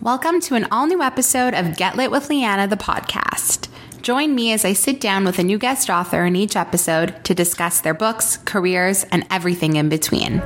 Welcome to an all new episode of Get Lit with Lianna, the podcast. Join me as I sit down with a new guest author in each episode to discuss their books, careers, and everything in between.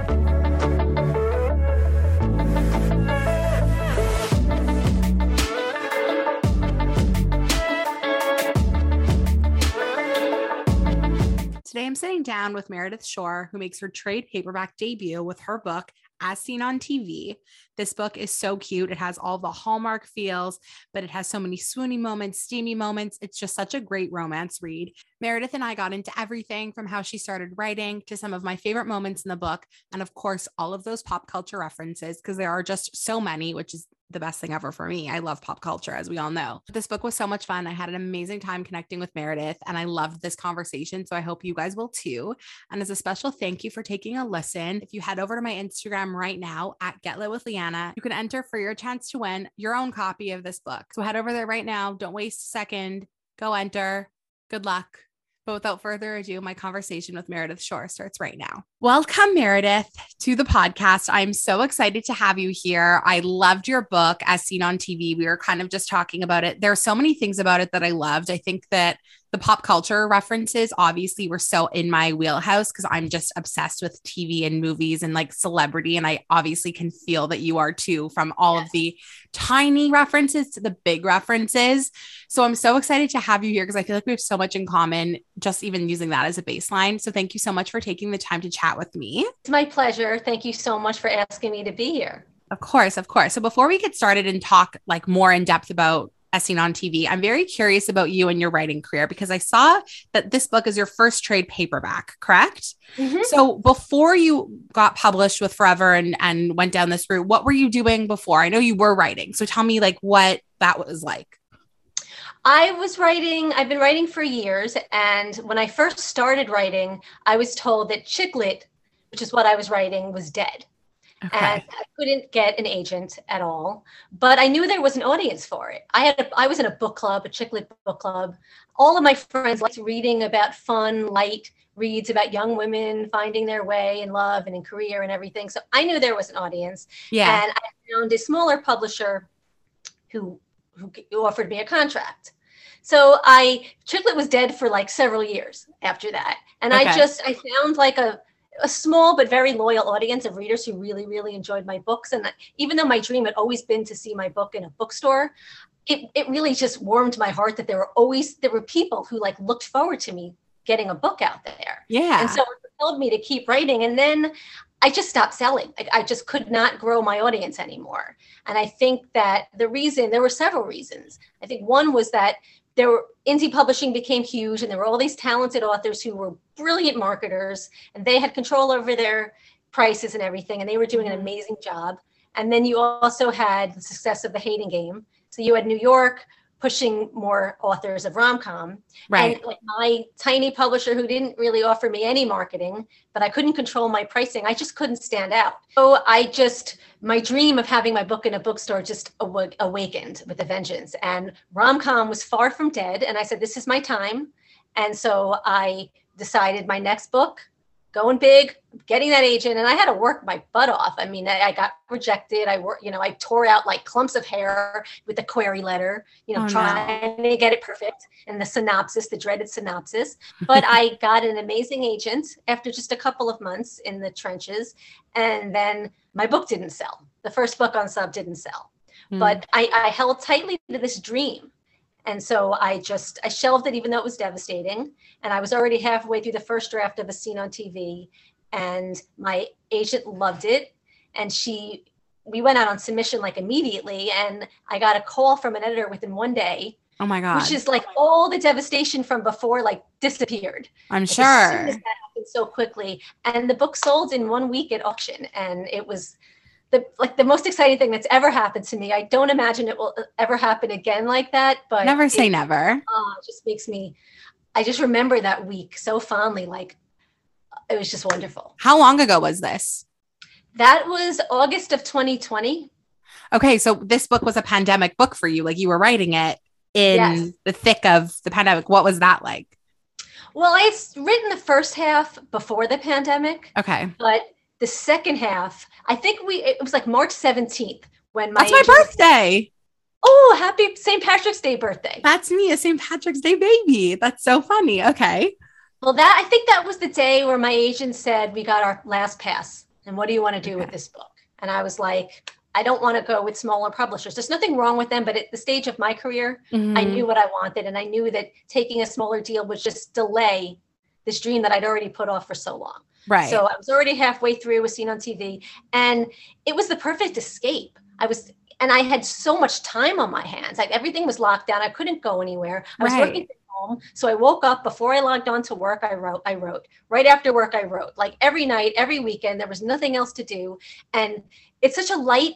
Today I'm sitting down with Meredith Schorr, who makes her trade paperback debut with her book, As Seen on TV. This book is so cute. It has all the Hallmark feels, but it has so many swoony moments, steamy moments. It's just such a great romance read. Meredith and I got into everything from how she started writing to some of my favorite moments in the book. And of course, all of those pop culture references, because there are just so many, which is the best thing ever for me. I love pop culture, as we all know. This book was so much fun. I had an amazing time connecting with Meredith, and I loved this conversation. So I hope you guys will too. And as a special thank you for taking a listen, if you head over to my Instagram right now at Get Lit with Lianna, you can enter for your chance to win your own copy of this book. So head over there right now. Don't waste a second. Go enter. Good luck. But without further ado, my conversation with Meredith Schorr starts right now. Welcome, Meredith, to the podcast. I'm so excited to have you here. I loved your book, As Seen on TV. We were kind of just talking about it. There are so many things about it that I loved. I think that the pop culture references obviously were so in my wheelhouse because I'm just obsessed with TV and movies and like celebrity. And I obviously can feel that you are too from all yes. of the tiny references to the big references. So I'm so excited to have you here because I feel like we have so much in common, just even using that as a baseline. So thank you so much for taking the time to chat with me. It's my pleasure. Thank you so much for asking me to be here. Of course, of course. So before we get started and talk like more in depth about seen on TV. I'm very curious about you and your writing career because I saw that this book is your first trade paperback, correct? Mm-hmm. So before you got published with Forever and and went down this route, what were you doing before? I know you were writing. So tell me like what that was like. I was writing, I've been writing for years. And when I first started writing, I was told that chick lit, which is what I was writing, was dead. Okay. And I couldn't get an agent at all, but I knew there was an audience for it. I had, a, I was in a book club, a chick lit book club. All of my friends liked reading about fun, light reads about young women finding their way in love and in career and everything. So I knew there was an audience. Yeah. And I found a smaller publisher who who offered me a contract. So I chick lit was dead for like several years after that, and okay. I just I found like a a small but very loyal audience of readers who really, really enjoyed my books. And even though my dream had always been to see my book in a bookstore, it, it really just warmed my heart that there were always there were people who like looked forward to me getting a book out there. Yeah. And so it compelled me to keep writing. And then I just stopped selling. Like I just could not grow my audience anymore. And I think that the reason there were several reasons. I think one was that there were indie publishing became huge and there were all these talented authors who were brilliant marketers and they had control over their prices and everything and they were doing an mm-hmm. amazing job and then you also had the success of the hating game so you had new york pushing more authors of rom-com. Right. And like my tiny publisher who didn't really offer me any marketing but i couldn't control my pricing i just couldn't stand out. So i just my dream of having my book in a bookstore just aw- awakened with a vengeance. And rom-com was far from dead and i said this is my time. And so i decided my next book going big, getting that agent, and I had to work my butt off. I mean, I, I got rejected. I work, you know, I tore out like clumps of hair with the query letter, you know, oh, trying no. to get it perfect and the synopsis, the dreaded synopsis. But I got an amazing agent after just a couple of months in the trenches, and then my book didn't sell. The first book on sub didn't sell, mm. but I, I held tightly to this dream and so I just I shelved it even though it was devastating. And I was already halfway through the first draft of As Seen on TV. And my agent loved it. And she we went out on submission like immediately. And I got a call from an editor within one day. Oh my God. Which is like all the devastation from before like disappeared. I'm like, sure. As soon as that happened so quickly. And the book sold in one week at auction. And it was the like the most exciting thing that's ever happened to me. I don't imagine it will ever happen again like that. But never say it, never. Uh, it just makes me. I just remember that week so fondly. Like it was just wonderful. How long ago was this? That was August of 2020. Okay, so this book was a pandemic book for you. Like you were writing it in yes. the thick of the pandemic. What was that like? Well, I've written the first half before the pandemic. Okay. But the second half, I think we it was like March 17th when my That's my birthday. Oh, happy St. Patrick's Day birthday. That's me, a St. Patrick's Day baby. That's so funny. Okay. Well, that I think that was the day where my agent said, We got our last pass. And what do you want to do okay. with this book? And I was like, I don't want to go with smaller publishers. There's nothing wrong with them, but at the stage of my career, mm-hmm. I knew what I wanted. And I knew that taking a smaller deal would just delay this dream that I'd already put off for so long. Right. So I was already halfway through, was seen on TV, and it was the perfect escape. I was, and I had so much time on my hands. Like everything was locked down. I couldn't go anywhere. I was right. working from home. So I woke up before I logged on to work. I wrote, I wrote right after work. I wrote like every night, every weekend, there was nothing else to do. And it's such a light,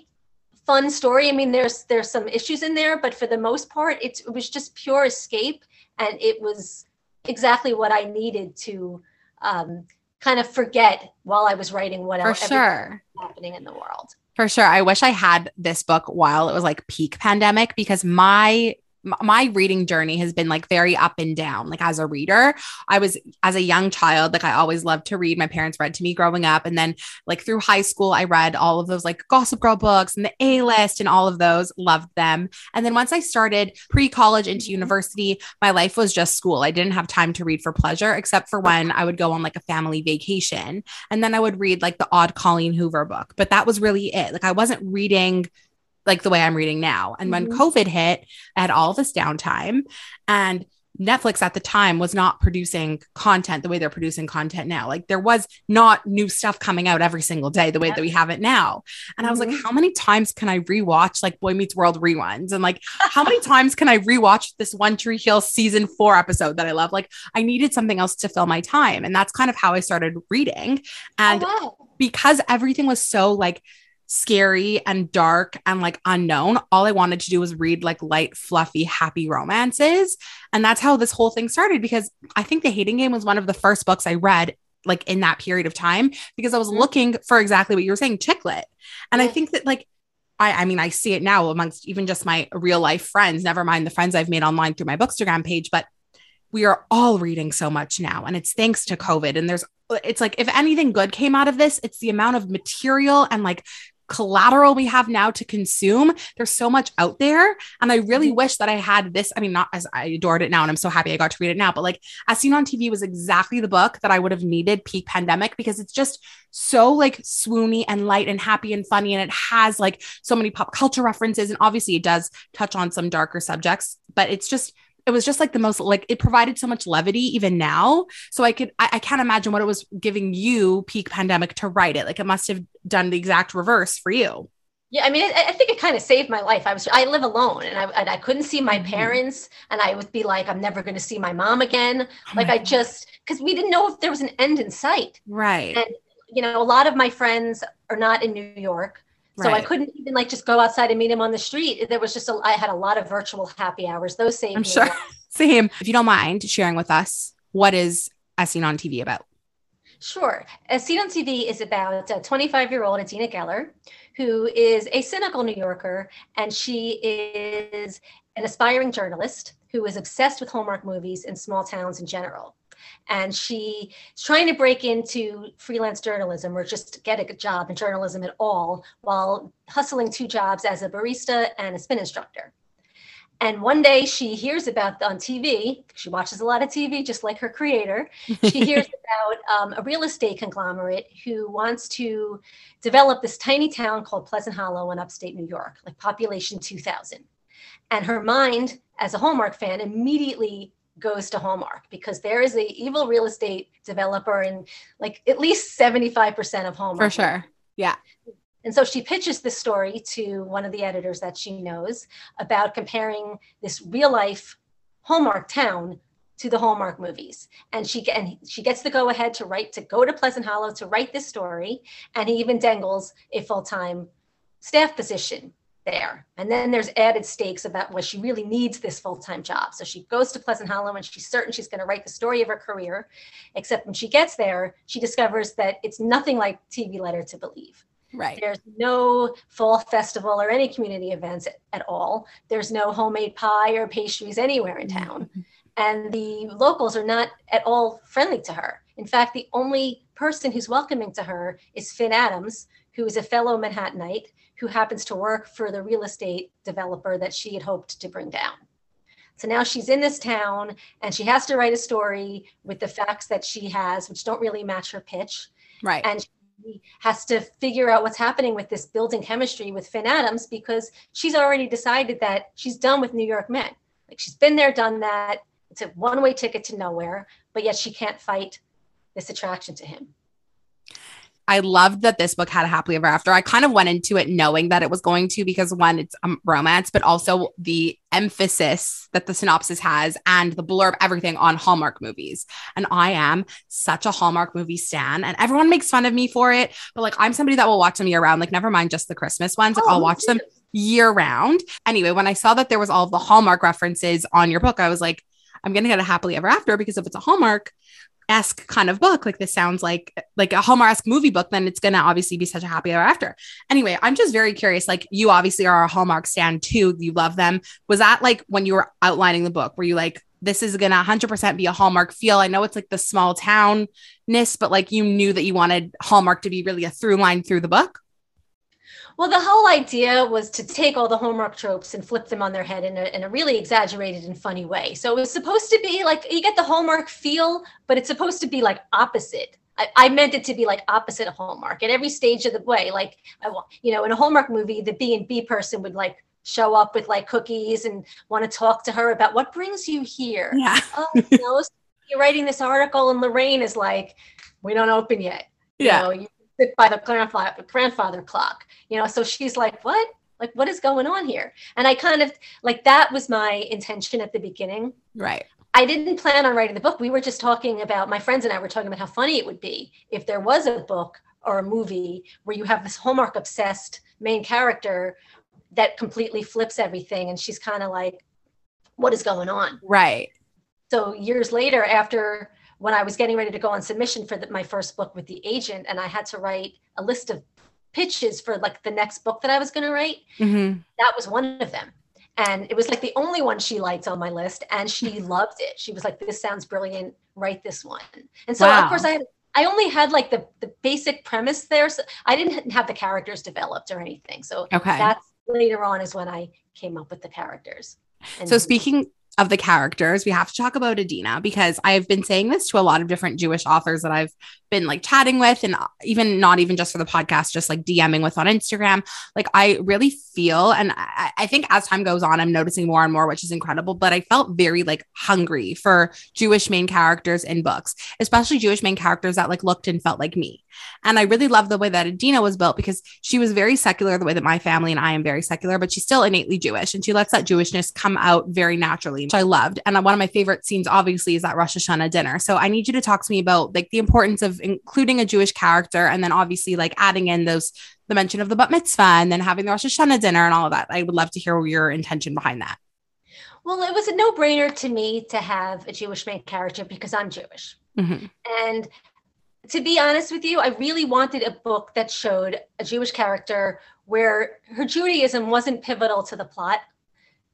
fun story. I mean, there's, there's some issues in there, but for the most part, it was just pure escape. And it was exactly what I needed to, um, kind of forget while I was writing what For else sure. happening in the world. For sure. I wish I had this book while it was like peak pandemic because my my reading journey has been like very up and down. Like as a reader, I was as a young child, like I always loved to read. My parents read to me growing up. And then like through high school, I read all of those like Gossip Girl books and the A list and all of those, loved them. And then once I started pre college into mm-hmm. university, my life was just school. I didn't have time to read for pleasure, except for when I would go on like a family vacation. And then I would read like the odd Colleen Hoover book. But that was really it. Like I wasn't reading like the way I'm reading now. And mm-hmm. when COVID hit, I had all this downtime and Netflix at the time was not producing content the way they're producing content now. Like there was not new stuff coming out every single day the way that we have it now. And. I was like, mm-hmm. how many times can I rewatch like Boy Meets World reruns? And like, how many times can I rewatch this One Tree Hill season four episode that I love? Like, I needed something else to fill my time. And that's kind of how I started reading. And oh, wow. because everything was so like, scary and dark and like unknown. All I wanted to do was read like light, fluffy, happy romances. And that's how this whole thing started because I think The Hating Game was one of the first books I read like in that period of time because I was mm-hmm. looking for exactly what you were saying, chick lit. And I think that like I, I mean, I see it now amongst even just my real life friends, never mind the friends I've made online through my Bookstagram page, but we are all reading so much now. And it's thanks to COVID. And there's, it's like, if anything good came out of this, it's the amount of material and like collateral we have now to consume. There's so much out there. And I really mm-hmm. wish that I had this. I mean, not as I adored it now, and I'm so happy I got to read it now, but like As Seen on TV was exactly the book that I would have needed peak pandemic because it's just so like swoony and light and happy and funny. And it has like so many pop culture references. And obviously it does touch on some darker subjects, but it's just it was just like the most like it provided so much levity even now so i could I, I, can't imagine what it was giving you peak pandemic to write it like it must have done the exact reverse for you yeah, I mean, I, I think it kind of saved my life. I was, I live alone, and I, and I couldn't see my mm-hmm. parents, and I would be like, I'm never going to see my mom again. Oh like, I just, because we didn't know if there was an end in sight. Right. And you know, a lot of my friends are not in New York, so right. I couldn't even like just go outside and meet him on the street. There was just a, I had a lot of virtual happy hours. Those same. I'm sure. Same. If you don't mind sharing with us, what is As Seen on TV about? Sure. As Seen on TV is about a 25 year old Adina Geller, who is a cynical New Yorker, and she is an aspiring journalist who is obsessed with Hallmark movies and small towns in general and she's trying to break into freelance journalism or just get a job in journalism at all while hustling two jobs as a barista and a spin instructor. And one day she hears about on TV, she watches a lot of TV, just like her creator. She hears about um, a real estate conglomerate who wants to develop this tiny town called Pleasant Hollow in upstate New York, like population 2000. And her mind, as a Hallmark fan, immediately goes to Hallmark because there is a evil real estate developer in like at least 75% of Hallmark. For sure. Yeah. And so she pitches this story to one of the editors that she knows about comparing this real life Hallmark town to the Hallmark movies. And she and she gets the go ahead to write to go to Pleasant Hollow to write this story. And he even dangles a full-time staff position there. And then there's added stakes about what she really needs this full time job. So she goes to Pleasant Hollow and she's certain she's going to write the story of her career. Except when she gets there, she discovers that it's nothing like TV led her to believe. Right. There's no fall festival or any community events at, at all. There's no homemade pie or pastries anywhere in town. Mm-hmm. And the locals are not at all friendly to her. In fact, the only person who's welcoming to her is Finn Adams, who is a fellow Manhattanite who happens to work for the real estate developer that she had hoped to bring down. So now she's in this town and she has to write a story with the facts that she has, which don't really match her pitch. Right. And she has to figure out what's happening with this building chemistry with Finn Adams because she's already decided that she's done with New York men. Like she's been there, done that. It's a one way ticket to nowhere, but yet she can't fight this attraction to him. I loved that this book had a happily ever after. I kind of went into it knowing that it was going to because one, it's um, romance, but also the emphasis that the synopsis has and the blurb, everything on Hallmark movies. And I am such a Hallmark movie stan, and everyone makes fun of me for it. But like, I'm somebody that will watch them year round. Like, never mind just the Christmas ones. Like, oh, I'll watch them year round. Anyway, when I saw that there was all the Hallmark references on your book, I was like, I'm gonna get a happily ever after because if it's a Hallmark, esque kind of book. Like this sounds like like a hallmark movie book then it's gonna obviously be such a happy after. Anyway i'm just very curious like you obviously are a hallmark stand too. You love them. Was that like when you were outlining the book were you like this is gonna 100% be a hallmark feel? I know it's like the small townness but like you knew that you wanted hallmark to be really a through line through the book well, the whole idea was to take all the Hallmark tropes and flip them on their head in a, in a really exaggerated and funny way. So it was supposed to be like you get the Hallmark feel, but it's supposed to be like opposite. I, I meant it to be like opposite of Hallmark at every stage of the way. Like I want, you know, in a Hallmark movie, the B and B person would like show up with like cookies and want to talk to her about what brings you here. Yeah. oh, you know, you're writing this article, and Lorraine is like, "We don't open yet." Yeah. You know, by the grandfather, grandfather clock, you know, so she's like, what? Like, what is going on here? And I kind of like that was my intention at the beginning. Right. I didn't plan on writing the book. We were just talking about my friends and I were talking about how funny it would be if there was a book or a movie where you have this Hallmark obsessed main character that completely flips everything and she's kind of like what is going on right so years later after when I was getting ready to go on submission for the, my first book with the agent, and I had to write a list of pitches for like the next book that I was going to write. Mm-hmm. That was one of them. And it was like the only one she liked on my list, and she loved it. She was like, "This sounds brilliant. Write this one." And so, wow. of course, I had I only had like the the basic premise there. So I didn't have the characters developed or anything. So okay. that's later on is when I came up with the characters. And so speaking of the characters, we have to talk about Adina because I've been saying this to a lot of different Jewish authors that I've been like chatting with, and uh, even not even just for the podcast, just like DMing with on Instagram. Like, I really feel, and I, I think as time goes on, I'm noticing more and more, which is incredible. But I felt very like hungry for Jewish main characters in books, especially Jewish main characters that like looked and felt like me. And I really love the way that Adina was built because she was very secular, the way that my family and I am very secular, but she's still innately Jewish and she lets that Jewishness come out very naturally, which I loved. And one of my favorite scenes, obviously, is that Rosh Hashanah dinner. So I need you to talk to me about like the importance of including a Jewish character and then obviously like adding in those the mention of the bat mitzvah and then having the Rosh Hashanah dinner and all of that. I would love to hear your intention behind that. Well, it was a no brainer to me to have a Jewish main character because I'm Jewish. Mm-hmm. And to be honest with you, I really wanted a book that showed a Jewish character where her Judaism wasn't pivotal to the plot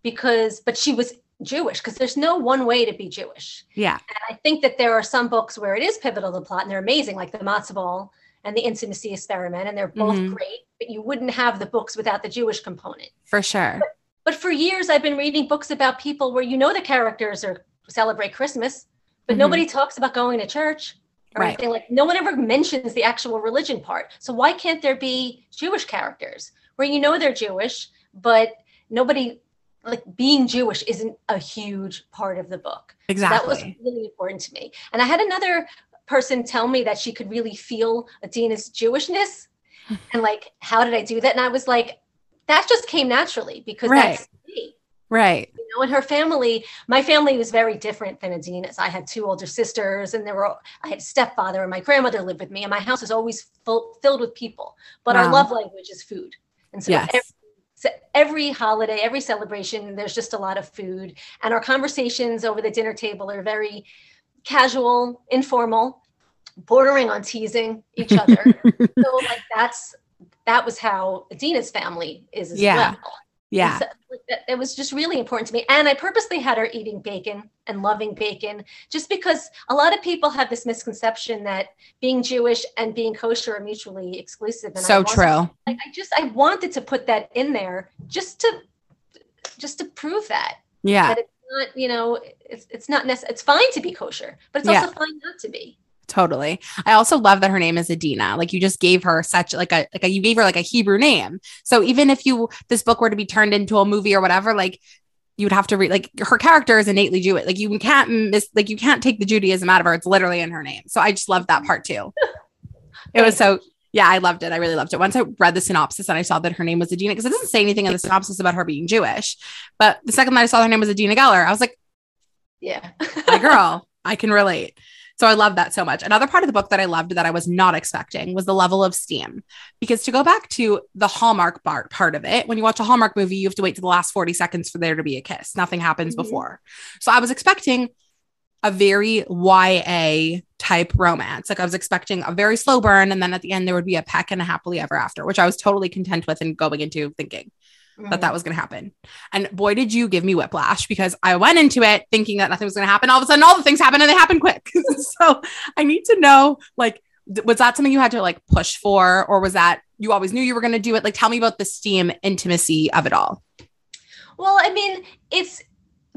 because, but she was Jewish because there's no one way to be Jewish. Yeah. And I think that there are some books where it is pivotal to the plot and they're amazing, like the Matzah Ball and the Intimacy Experiment, and they're both mm-hmm. great, but you wouldn't have the books without the Jewish component. For sure. But, but for years, I've been reading books about people where you know the characters are celebrate Christmas, but mm-hmm. nobody talks about going to church or right. anything like no one ever mentions the actual religion part so why can't there be jewish characters where you know they're jewish but nobody like being jewish isn't a huge part of the book exactly so that was really important to me and i had another person tell me that she could really feel adina's jewishness and like how did i do that and i was like that just came naturally because right. that's me Right. You know, and her family, my family was very different than Adina's. I had two older sisters, and there were I had a stepfather, and my grandmother lived with me, and my house was always full, filled with people. But wow. our love language is food, and so, yes. every, so every holiday, every celebration, there's just a lot of food, and our conversations over the dinner table are very casual, informal, bordering on teasing each other. so like that's that was how Adina's family is as yeah. well Yeah. So, it uh, was just really important to me. And I purposely had her eating bacon and loving bacon just because a lot of people have this misconception that being Jewish and being kosher are mutually exclusive. And so I true. I, I just I wanted to put that in there just to just to prove that. Yeah. That it's not, you know, it's it's not necessary. It's fine to be kosher, but it's Yeah. also fine not to be. Totally. I also love that her name is Adina. Like you just gave her such like a like a you gave her like a Hebrew name. So even if you this book were to be turned into a movie or whatever, like you would have to read like her character is innately Jewish. Like you can't miss like you can't take the Judaism out of her. It's literally in her name. So I just love that part too. it was so yeah, I loved it. I really loved it. Once I read the synopsis and I saw that her name was Adina, because it doesn't say anything in the synopsis about her being Jewish. But the second that I saw her name was Adina Geller, I was like, Yeah. my girl, I can relate. So I love that so much. Another part of the book that I loved that I was not expecting was the level of steam. Because to go back to the Hallmark part, part of it, when you watch a Hallmark movie, you have to wait to the last 40 seconds for there to be a kiss. Nothing happens Mhm. before. So I was expecting a very YA type romance. Like I was expecting a very slow burn. And then at the end, there would be a peck and a happily ever after, which I was totally content with and going into thinking that that mm. was going to happen. And boy, did you give me whiplash because I went into it thinking that nothing was going to happen. All of a sudden, all the things happen and they happen quick. so I need to know, like, was that something you had to like push for, or was that you always knew you were going to do it? Like, tell me about the steam intimacy of it all. Well, I mean, it's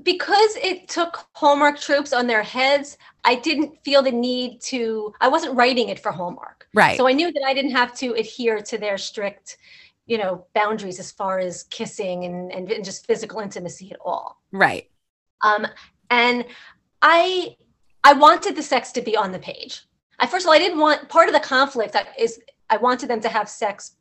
because it took Hallmark tropes on their heads. I didn't feel the need to, I wasn't writing it for Hallmark. Right. So I knew that I didn't have to adhere to their strict, you know, boundaries as far as kissing and, and, and just physical intimacy at all. right. Um, and I, I wanted the sex to be on the page. I first of all, I didn't want part of the conflict that is I wanted them to have sex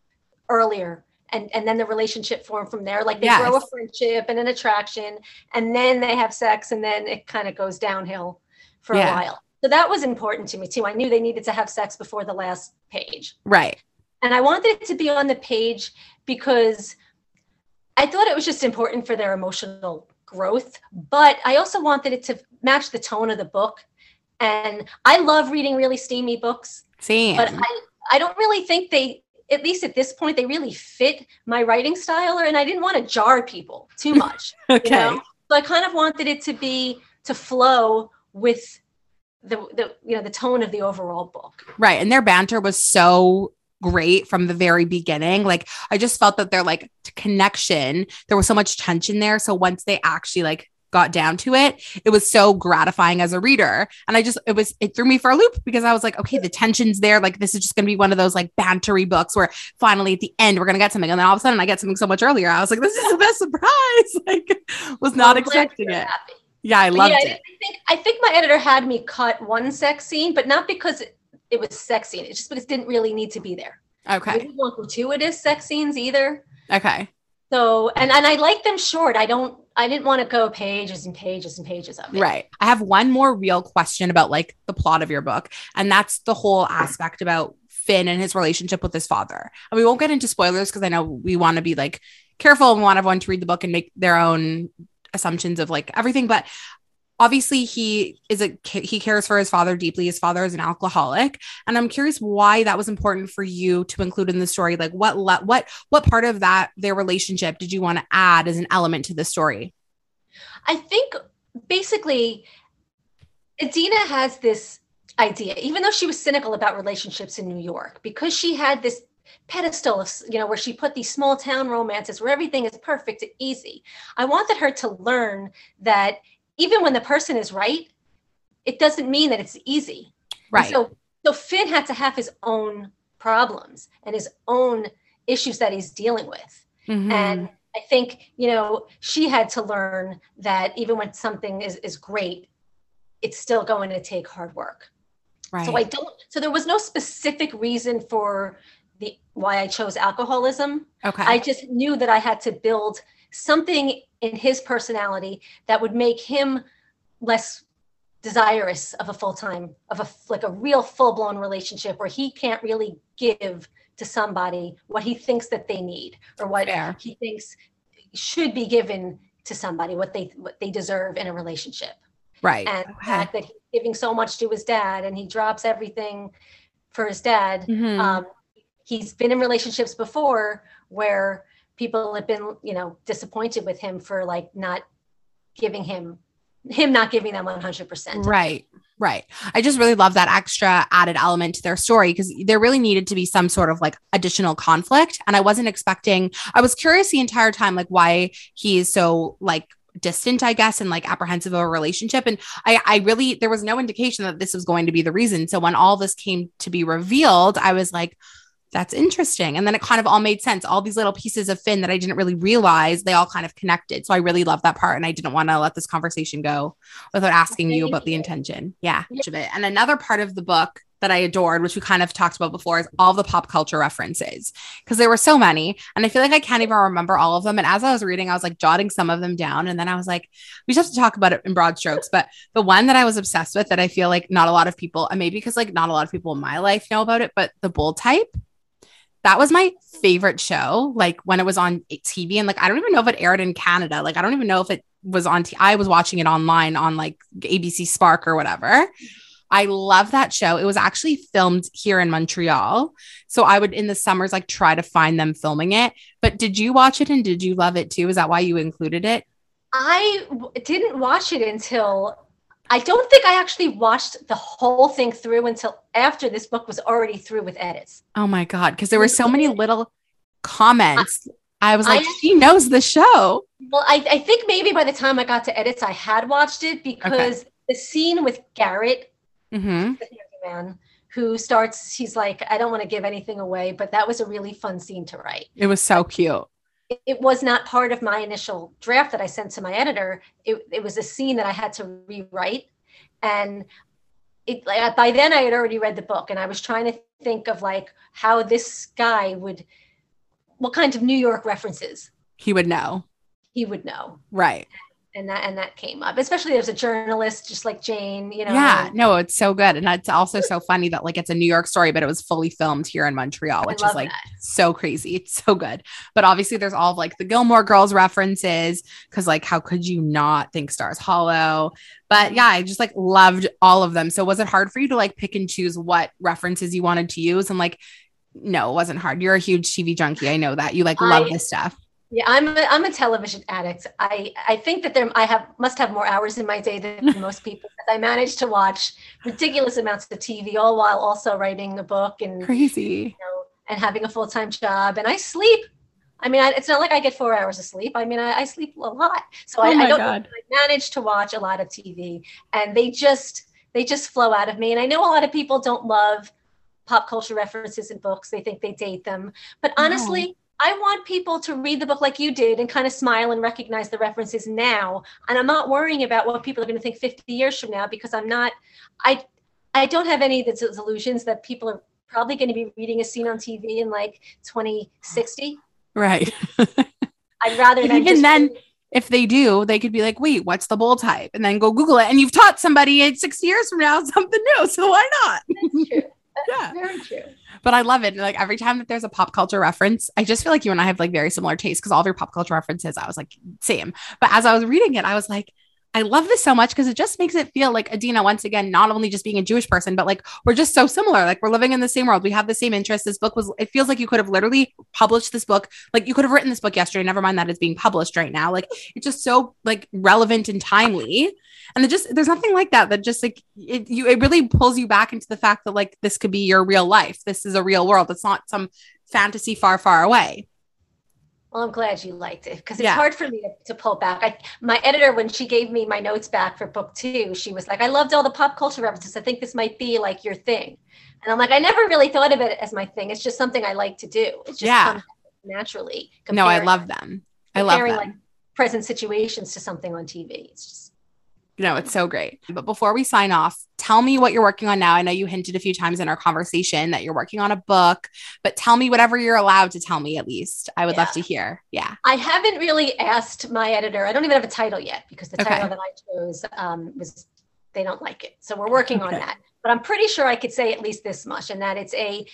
earlier and and then the relationship form from there. Like they grow a friendship and an attraction, and then they have sex, and then it kind of goes downhill for Yeah. a while. So that was important to me too. I knew they needed to have sex before the last page. Right. And I wanted it to be on the page because I thought it was just important for their emotional growth. But I also wanted it to match the tone of the book. And I love reading really steamy books, Same. but I, I don't really think they, at least at this point, they really fit my writing style. or, And I didn't want to jar people too much. okay. You know? So I kind of wanted it to be to flow with the, the you know the tone of the overall book. Right. And their banter was so great from the very beginning. Like I just felt that their like connection, there was so much tension there. So once they actually like got down to it, it was so gratifying as a reader. And I just it was it threw me for a loop because I was like, okay, the tension's there. Like this is just gonna be one of those like bantery books where finally at the end we're gonna get something. And then all of a sudden I get something so much earlier. I was like, this is the best surprise. Like was not I'm expecting it. happy. Yeah, I loved yeah, it. I think I think my editor had me cut one sex scene, but not because it, it was sex scene. It's just because it didn't really need to be there. Okay. We didn't want gratuitous sex scenes either. Okay. So and and I like them short. I don't. I didn't want to go pages and pages and pages of it. Right. I have one more real question about like the plot of your book, and that's the whole aspect about Finn and his relationship with his father. And we won't get into spoilers because I know we want to be like careful and want everyone to read the book and make their own assumptions of like everything. But obviously, he is a he cares for his father deeply. His father is an alcoholic, and I'm curious why that was important for you to include in the story. Like, what what what part of that their relationship did you want to add as an element to the story? I think basically, Adina has this idea, even though she was cynical about relationships in New York, because she had this pedestal of, you know, where she put these small town romances where everything is perfect and easy. I wanted her to learn that even when the person is right, it doesn't mean that it's easy. And Right. So, so Finn had to have his own problems and his own issues that he's dealing with. Mhm. And I think, you know, she had to learn that even when something is, is great, it's still going to take hard work. right. So I don't, so there was no specific reason for the why I chose alcoholism. okay. I just knew that I had to build something in his personality that would make him less desirous of a full-time of a like a real full-blown relationship where he can't really give to somebody what he thinks that they need or what Fair. he thinks should be given to somebody what they what they deserve in a relationship Right. and the fact that he's giving so much to his dad and he drops everything for his dad Mhm. um, he's been in relationships before where people have been, you know, disappointed with him for like not giving him him not giving them 100%. Right. Right. I just really love that extra added element to their story because there really needed to be some sort of like additional conflict. And I wasn't expecting, I was curious the entire time, like why he is so like distant, I guess, and like apprehensive of a relationship. And I, I really, there was no indication that this was going to be the reason. So when all this came to be revealed, I was like, that's interesting. And then it kind of all made sense. All these little pieces of Finn that I didn't really realize, they all kind of connected. So I really love that part. And I didn't want to let this conversation go without asking you about the intention. Yeah, yeah. of it. And another part of the book that I adored, which we kind of talked about before, is all the pop culture references because there were so many. And I feel like I can't even remember all of them. And as I was reading, I was like jotting some of them down. And then I was like, we just have to talk about it in broad strokes. But the one that I was obsessed with that I feel like not a lot of people, and maybe because like not a lot of people in my life know about it, but the Bold Type that was my favorite show like when it was on tv and like i don't even know if it aired in canada like i don't even know if it was on t- i was watching it online on like abc spark or whatever. I love that show. It was actually filmed here in montreal so i would in the summers like try to find them filming it. But did you watch it and did you love it too? Is that why you included it? I w- didn't watch it until I don't think I actually watched the whole thing through until after this book was already through with edits. Oh my God. Because there were so many little comments. I, I was like, I, she knows the show. Well, I, I, think maybe by the time I got to edits, I had watched it because okay. the scene with Garrett, mm-hmm. the man, who starts, he's like, I don't want to give anything away, but that was a really fun scene to write. It was so cute it was not part of my initial draft that I sent to my editor. It, it was a scene that I had to rewrite. And it, like, uh, by then I had already read the book and I was trying to think of like how this guy would, what kind of New York references he would know. He would know. Right and that and that came up especially as a journalist just like jane you know yeah no it's so good. And it's also so funny that like it's a new york story but it was fully filmed here in montreal which is like that. so crazy. It's so good. But obviously there's all of like the gilmore girls references because like how could you not think stars hollow? But yeah i just like loved all of them. So was it hard for you to like pick and choose what references you wanted to use? And like no it wasn't hard. You're a huge tv junkie. I know that. You like love I, this stuff yeah, I'm a, I'm a television addict. I, I think that there I have must have more hours in my day than most people. I manage to watch ridiculous amounts of TV all while also writing a book and crazy, you know, and having a full time job. And I sleep. I mean, I, it's not like I get four hours of sleep. I mean, I, I sleep a lot, so oh I, I, don't. I manage to watch a lot of TV, and they just they just flow out of me. And I know a lot of people don't love pop culture references in books. They think they date them, but honestly. No I want people to read the book like you did and kind of smile and recognize the references now. And I'm not worrying about what people are going to think 50 years from now because I'm not, I, I don't have any of the illusions that people are probably going to be reading As Seen on TV in like 2060. Right. I'd rather than even then. if they do, they could be like, wait, what's the bold type? And then go Google it. And you've taught somebody in six years from now something new. So why not? That's true. That's yeah. very true but I love it. Like every time that there's a pop culture reference, I just feel like you and I have like very similar tastes because all of your pop culture references, I was like, same. But as I was reading it, I was like, I love this so much because it just makes it feel like Adina, once again, not only just being a Jewish person, but like we're just so similar. Like we're living in the same world. We have the same interests. This book was, it feels like you could have literally published this book. Like you could have written this book yesterday. Never mind that it's being published right now. Like it's just so like relevant and timely. And it just, there's nothing like that that just like it, you, it really pulls you back into the fact that like this could be your real life. This is a real world. It's not some fantasy far, far away. Well, I'm glad you liked it because it's yeah. hard for me to, to, pull back. I, my editor, when she gave me my notes back for book two, she was like, I loved all the pop culture references. I think this might be like your thing. And I'm like, I never really thought of it as my thing. It's just something I like to do. It's just yeah. naturally. No, I love them. I love them. Like present situations to something on TV. It's just no, it's so great. But before we sign off, tell me what you're working on now. I know you hinted a few times in our conversation that you're working on a book, but tell me whatever you're allowed to tell me at least. I would yeah. love to hear. Yeah. I haven't really asked my editor. I don't even have a title yet because the title that I chose um, was they don't like it. So we're working okay. on that. But I'm pretty sure I could say at least this much, and that it's a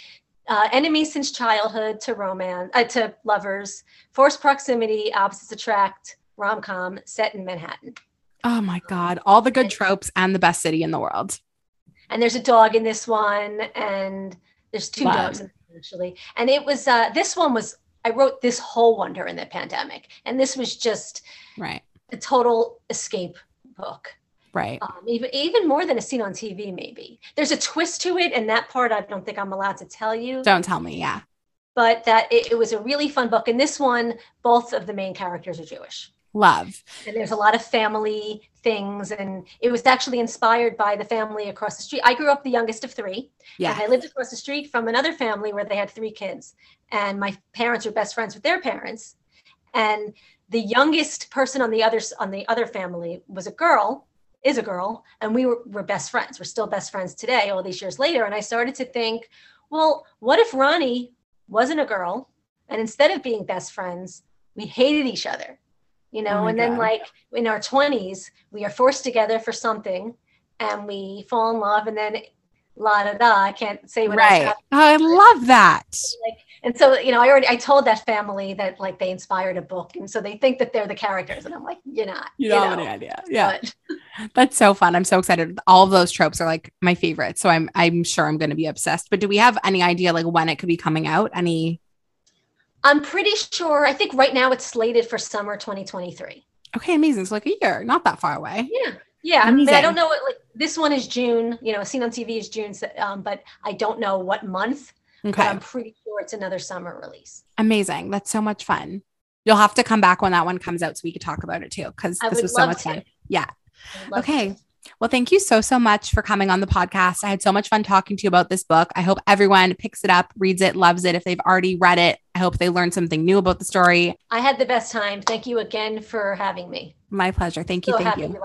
uh, enemy since childhood to romance uh, to lovers, forced proximity, opposites attract, rom com set in Manhattan. Oh my God. All the good tropes and the best city in the world. And there's a dog in this one, and there's two Love. dogs actually. And it was uh this one was I wrote this whole one during the pandemic, and this was just right a total escape book. Right. Um, even even more than As Seen on TV, maybe. There's a twist to it, and that part I don't think I'm allowed to tell you. Don't tell me. Yeah. But that it, it was a really fun book, and this one, both of the main characters are Jewish. Love. And there's a lot of family things, and it was actually inspired by the family across the street. I grew up the youngest of three. Yeah. I lived across the street from another family where they had three kids, and my parents were best friends with their parents. And the youngest person on the other on the other family was a girl is a girl and we were, were best friends we're still best friends today all these years later and i started to think well what if ronnie wasn't a girl and instead of being best friends we hated each other you oh know Oh and then God. like in our 20s we are forced together for something and we fall in love and then la da da i can't say what Right. Oh, I love that. like, and so you know i already i told that family that like they inspired a book and so they think that they're the characters and i'm like you're not You don't have any idea. Yeah. but- That's so fun. I'm so excited. All of those tropes are like my favorite. So I'm I'm sure I'm going to be obsessed. But do we have any idea like when it could be coming out? Any I'm pretty sure. I think right now it's slated for summer 2023. Okay, amazing. So like a year, not that far away. Yeah, yeah. I, mean, I don't know. What, like this one is June. You know, seen on TV is June, um, but I don't know what month. But Okay. I'm pretty sure it's another summer release. Amazing. That's so much fun. You'll have to come back when that one comes out so we could talk about it too because this was so much to. fun. Yeah. I would love Okay. to. Well, thank you so, so much for coming on the podcast. I had so much fun talking to you about this book. I hope everyone picks it up, reads it, loves it. If they've already read it, I hope they learned something new about the story. I had the best time. Thank you again for having me. My pleasure. Thank you. So thank you. you